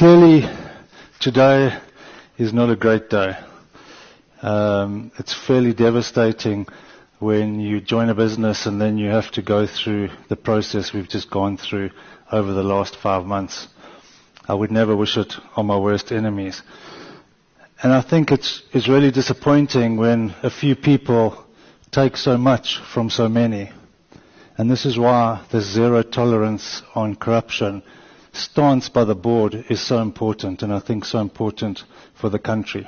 Clearly, today is not a great day. Um, it's fairly devastating when you join a business and then you have to go through the process we've just gone through over the last five months. I would never wish it on my worst enemies. And I think it's, it's really disappointing when a few people take so much from so many. And this is why there's zero tolerance on corruption stance by the board is so important and I think so important for the country.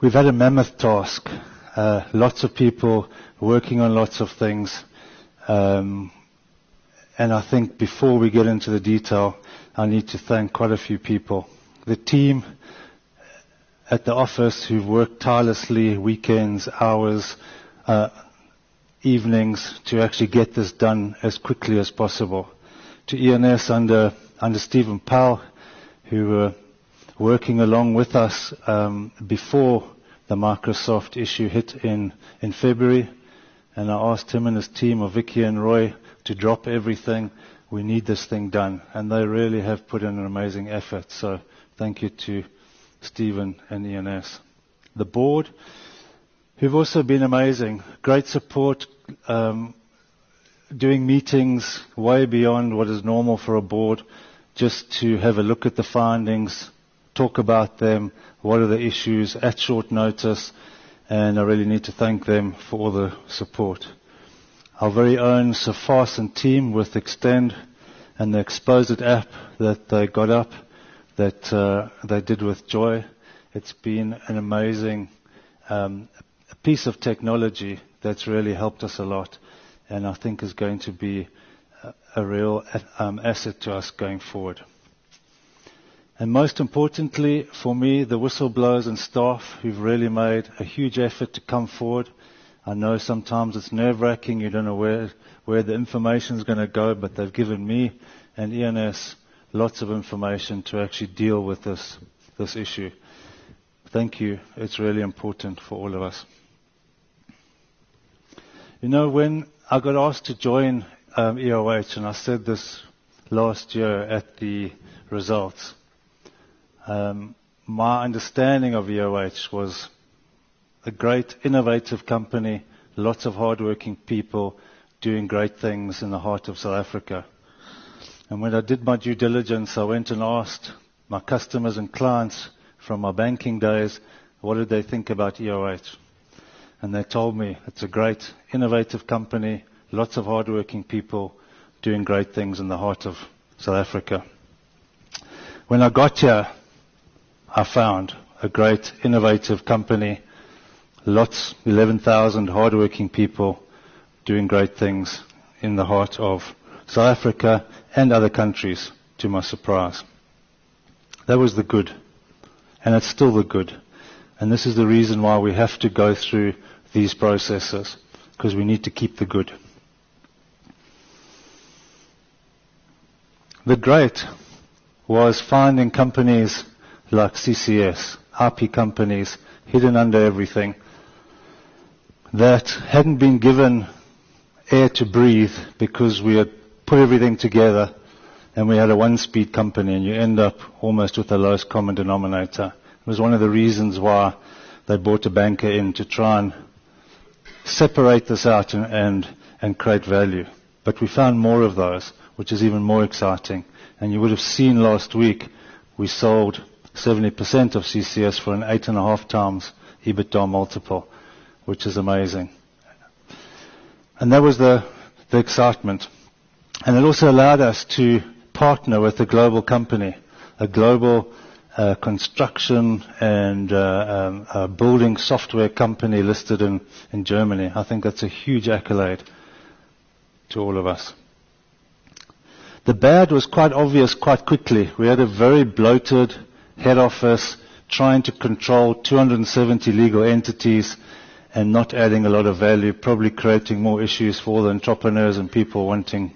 We've had a mammoth task. Uh, lots of people working on lots of things. Um, and I think before we get into the detail, I need to thank quite a few people. The team at the office who've worked tirelessly, weekends, hours, uh, evenings, to actually get this done as quickly as possible. To ENS under, under Steven Powell, who were working along with us um, before the Microsoft issue hit in, in February. And I asked him and his team of Vicky and Roy to drop everything. We need this thing done. And they really have put in an amazing effort. So thank you to Steven and ENS. The board, who've also been amazing. Great support, um, doing meetings way beyond what is normal for a board, just to have a look at the findings, talk about them, what are the issues at short notice, and I really need to thank them for all the support. Our very own Safas and team with Extend and the Exposit app that they got up, that uh, they did with joy. It's been an amazing um, piece of technology that's really helped us a lot, and I think is going to be a, real um, asset to us going forward. And most importantly, for me, the whistleblowers and staff who've really made a huge effort to come forward. I know sometimes it's nerve wracking, you don't know where, the information is going to go, but they've given me and ENS lots of information to actually deal with this, this issue. Thank you. It's really important for all of us. You know, when I got asked to join um, EOH, and I said this last year at the results, um, my understanding of EOH was a great innovative company, lots of hardworking people doing great things in the heart of South Africa. And when I did my due diligence, I went and asked my customers and clients from my banking days, what did they think about EOH? And they told me it's a great innovative company, lots of hardworking people doing great things in the heart of South Africa. When I got here, I found a great innovative company, lots, 11,000 hardworking people doing great things in the heart of South Africa and other countries, to my surprise. That was the good. And it's still the good. And this is the reason why we have to go through these processes, because we need to keep the good. The great was finding companies like CCS, IP companies, hidden under everything, that hadn't been given air to breathe because we had put everything together and we had a one-speed company and you end up almost with the lowest common denominator. It was one of the reasons why they brought a banker in to try and separate this out and, and, and create value. But we found more of those, which is even more exciting. And you would have seen last week we sold 70% of CCS for an 8.5 times EBITDA multiple, which is amazing. And that was the, the excitement. And it also allowed us to partner with a global company, a global construction and uh, um, building software company listed in, Germany. I think that's a huge accolade to all of us. The bad was quite obvious quite quickly. We had a very bloated, head office trying to control 270 legal entities and not adding a lot of value, probably creating more issues for the entrepreneurs and people wanting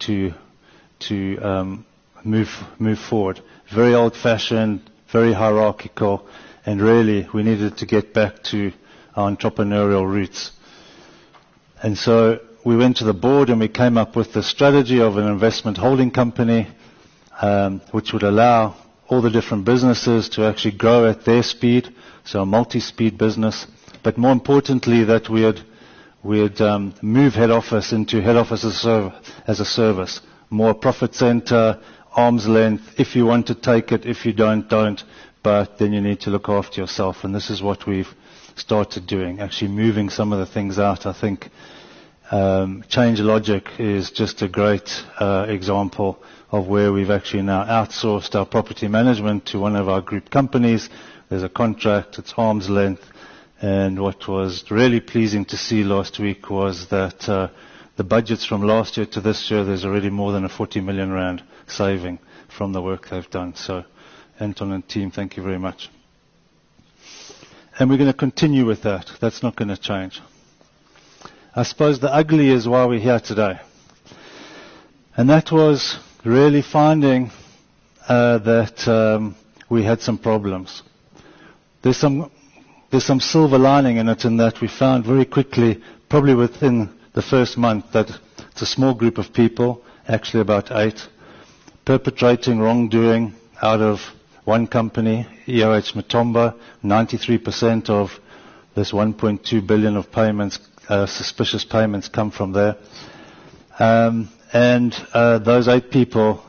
to to um, move move forward. Very old-fashioned, very hierarchical, and really we needed to get back to our entrepreneurial roots. And so we went to the board and we came up with the strategy of an investment holding company um, which would allow all the different businesses to actually grow at their speed, so a multi-speed business. But more importantly, that we'd, we'd um, move head office into head office as a, as a service. More profit center, arm's length. If you want to take it, if you don't, don't. But then you need to look after yourself. And this is what we've started doing, actually moving some of the things out. I think um, Change Logic is just a great uh, example of where we've actually now outsourced our property management to one of our group companies. There's a contract, it's arm's length, and what was really pleasing to see last week was that uh, the budgets from last year to this year, there's already more than a 40 million rand saving from the work they've done. So, Anton and team, thank you very much. And we're going to continue with that. That's not going to change. I suppose the ugly is why we're here today. And that was really finding uh, that um, we had some problems. There's some there's some silver lining in it in that we found very quickly, probably within the first month, that it's a small group of people, actually about eight, perpetrating wrongdoing out of one company, EOH Mthombo, 93% of this 1.2 billion of payments, uh, suspicious payments come from there. Um, and uh, those eight people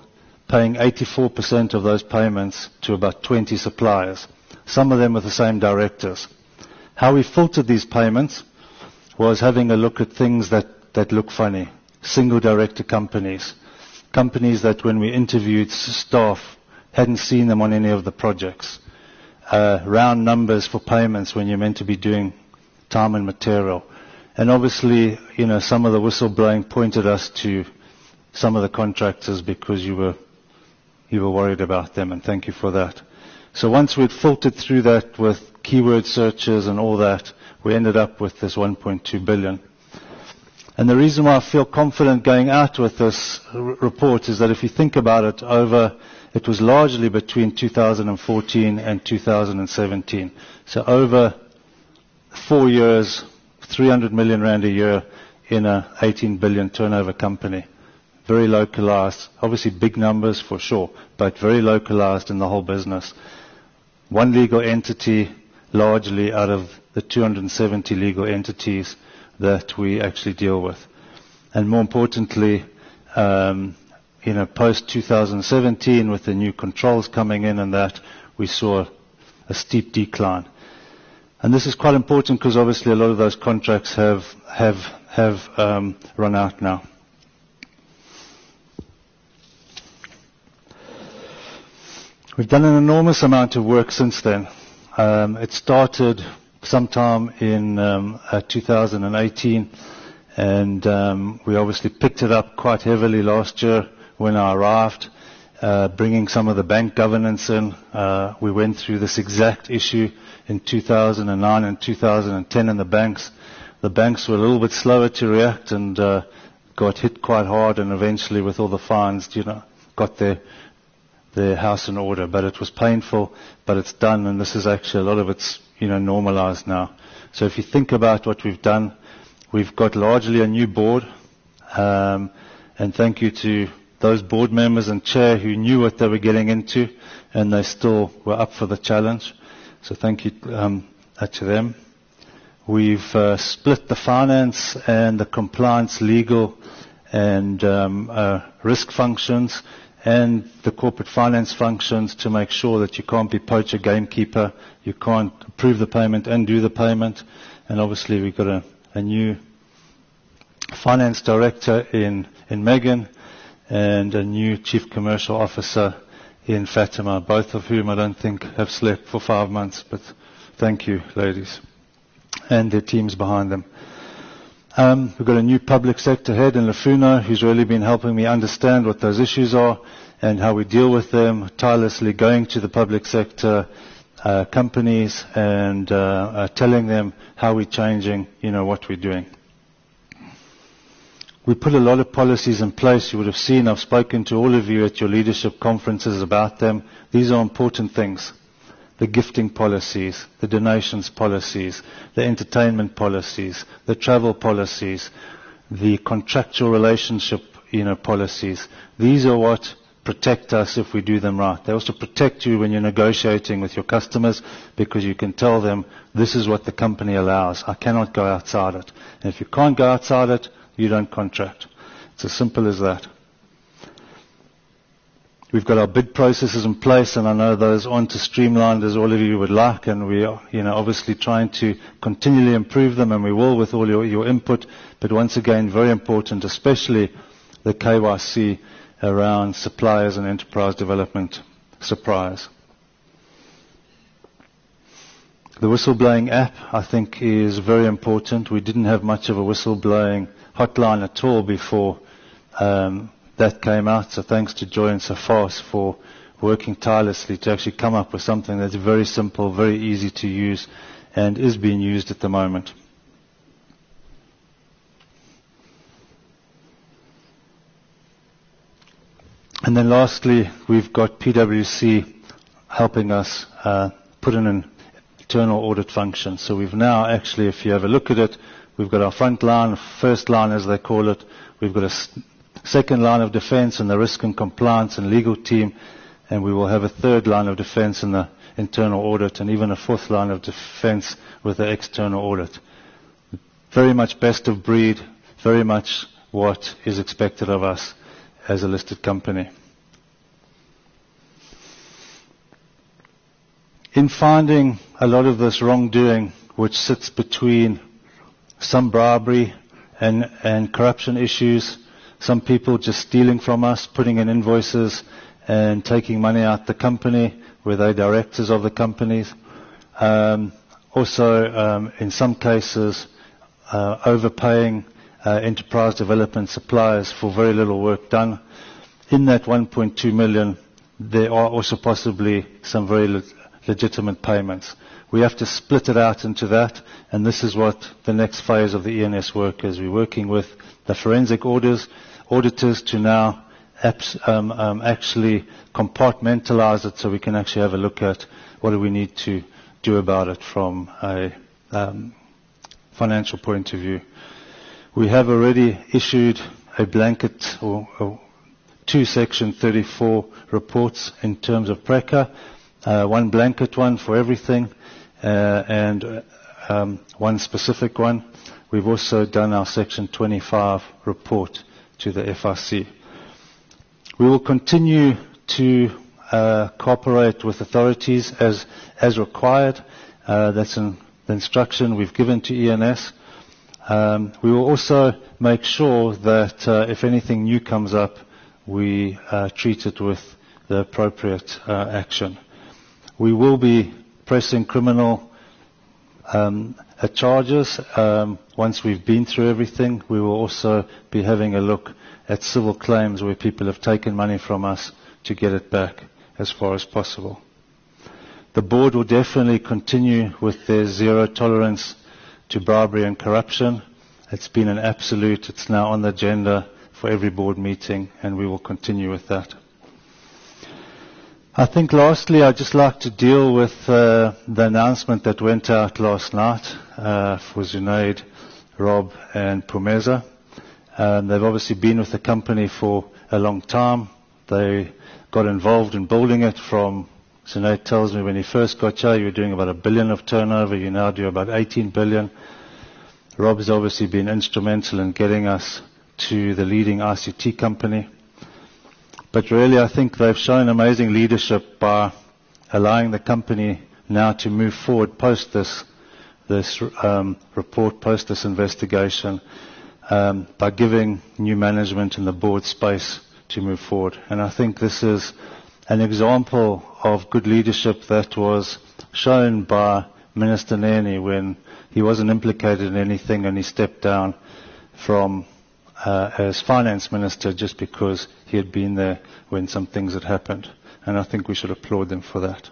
paying 84% of those payments to about 20 suppliers, some of them with the same directors. How we filtered these payments was having a look at things that, that look funny. Single director companies. Companies that when we interviewed staff hadn't seen them on any of the projects. Uh, round numbers for payments when you're meant to be doing time and material. And obviously, you know, some of the whistleblowing pointed us to some of the contractors because you were, you were worried about them, and thank you for that. So once we'd filtered through that with keyword searches and all that, we ended up with this 1.2 billion. And the reason why I feel confident going out with this r- report is that if you think about it, over it was largely between 2014 and 2017. So over four years, 300 million rand a year in a 18 billion turnover company very localized. Obviously big numbers for sure, but very localized in the whole business. One legal entity largely out of the 270 legal entities that we actually deal with. And more importantly, um, you know, post 2017 with the new controls coming in and that, we saw a steep decline. And this is quite important because obviously a lot of those contracts have have have um, run out now. We've done an enormous amount of work since then. Um, it started sometime in um, uh, 2018, and um, we obviously picked it up quite heavily last year when I arrived, uh, bringing some of the bank governance in. Uh, we went through this exact issue in 2009 and 2010 in the banks. The banks were a little bit slower to react and uh, got hit quite hard, and eventually, with all the fines, you know, got their their house in order. But it was painful, but it's done, and this is actually a lot of it's you know normalized now. So if you think about what we've done, we've got largely a new board, um, and thank you to those board members and chair who knew what they were getting into, and they still were up for the challenge. So thank you um, to them. We've uh, split the finance and the compliance, legal, and um, uh, risk functions and the corporate finance functions to make sure that you can't be poacher gamekeeper, you can't approve the payment and do the payment. And obviously we've got a, a new finance director in, in Megan and a new chief commercial officer in Fatima, both of whom I don't think have slept for five months, but thank you, ladies, and their teams behind them. Um, we've got a new public sector head in Lafuna who's really been helping me understand what those issues are and how we deal with them, tirelessly going to the public sector uh, companies and uh, uh, telling them how we're changing, you know, what we're doing. We put a lot of policies in place. You would have seen, I've spoken to all of you at your leadership conferences about them. These are important things the gifting policies, the donations policies, the entertainment policies, the travel policies, the contractual relationship you know, policies. These are what protect us if we do them right. They also protect you when you're negotiating with your customers because you can tell them this is what the company allows. I cannot go outside it. And if you can't go outside it, you don't contract. It's as simple as that. We've got our bid processes in place, and I know those aren't as streamlined as all of you would like, and we are, you know, obviously trying to continually improve them, and we will with all your, your input. But once again, very important, especially the KYC around suppliers and enterprise development suppliers. The whistleblowing app, I think, is very important. We didn't have much of a whistleblowing hotline at all before um, that came out. So thanks to Joy and Safas for working tirelessly to actually come up with something that's very simple, very easy to use, and is being used at the moment. And then lastly, we've got PwC helping us uh, put in an internal audit function. So we've now actually, if you have a look at it, we've got our front line, first line as they call it. We've got a second line of defense and the risk and compliance and legal team. And we will have a third line of defense in the internal audit and even a fourth line of defense with the external audit. Very much best of breed, very much what is expected of us as a listed company. In finding a lot of this wrongdoing, which sits between some bribery and, and corruption issues, some people just stealing from us, putting in invoices and taking money out the company where they're directors of the companies. Um, also, um, in some cases, uh, overpaying uh, enterprise development suppliers for very little work done. In that 1.2 million, there are also possibly some very le- legitimate payments. We have to split it out into that, and this is what the next phase of the ENS work is. We're working with the forensic auditors, auditors to now um, um, actually compartmentalize it so we can actually have a look at what do we need to do about it from a um, financial point of view. We have already issued a blanket or, or two Section 34 reports in terms of PRECCA, uh, one blanket one for everything, uh, and um, one specific one. We've also done our Section 25 report to the FRC. We will continue to uh, cooperate with authorities as, as required. Uh, that's an, instruction we've given to ENS. Um, we will also make sure that uh, if anything new comes up, we uh, treat it with the appropriate uh, action. We will be pressing criminal um, charges um, once we've been through everything. We will also be having a look at civil claims where people have taken money from us to get it back as far as possible. The board will definitely continue with their zero tolerance to bribery and corruption. It's been an absolute. It's now on the agenda for every board meeting, and we will continue with that. I think lastly, I'd just like to deal with uh, the announcement that went out last night uh, for Zunaid, Rob, and Pumeza. Um, they've obviously been with the company for a long time. They got involved in building it from, Zunaid tells me when he first got here, you were doing about a billion of turnover. You now do about 18 billion. Rob has obviously been instrumental in getting us to the leading ICT company. But really, I think they've shown amazing leadership by allowing the company now to move forward post this, this um, report, post this investigation, um, by giving new management and the board space to move forward. And I think this is an example of good leadership that was shown by Minister Nene when he wasn't implicated in anything and he stepped down from uh, as finance minister just because he had been there when some things had happened. And I think we should applaud them for that.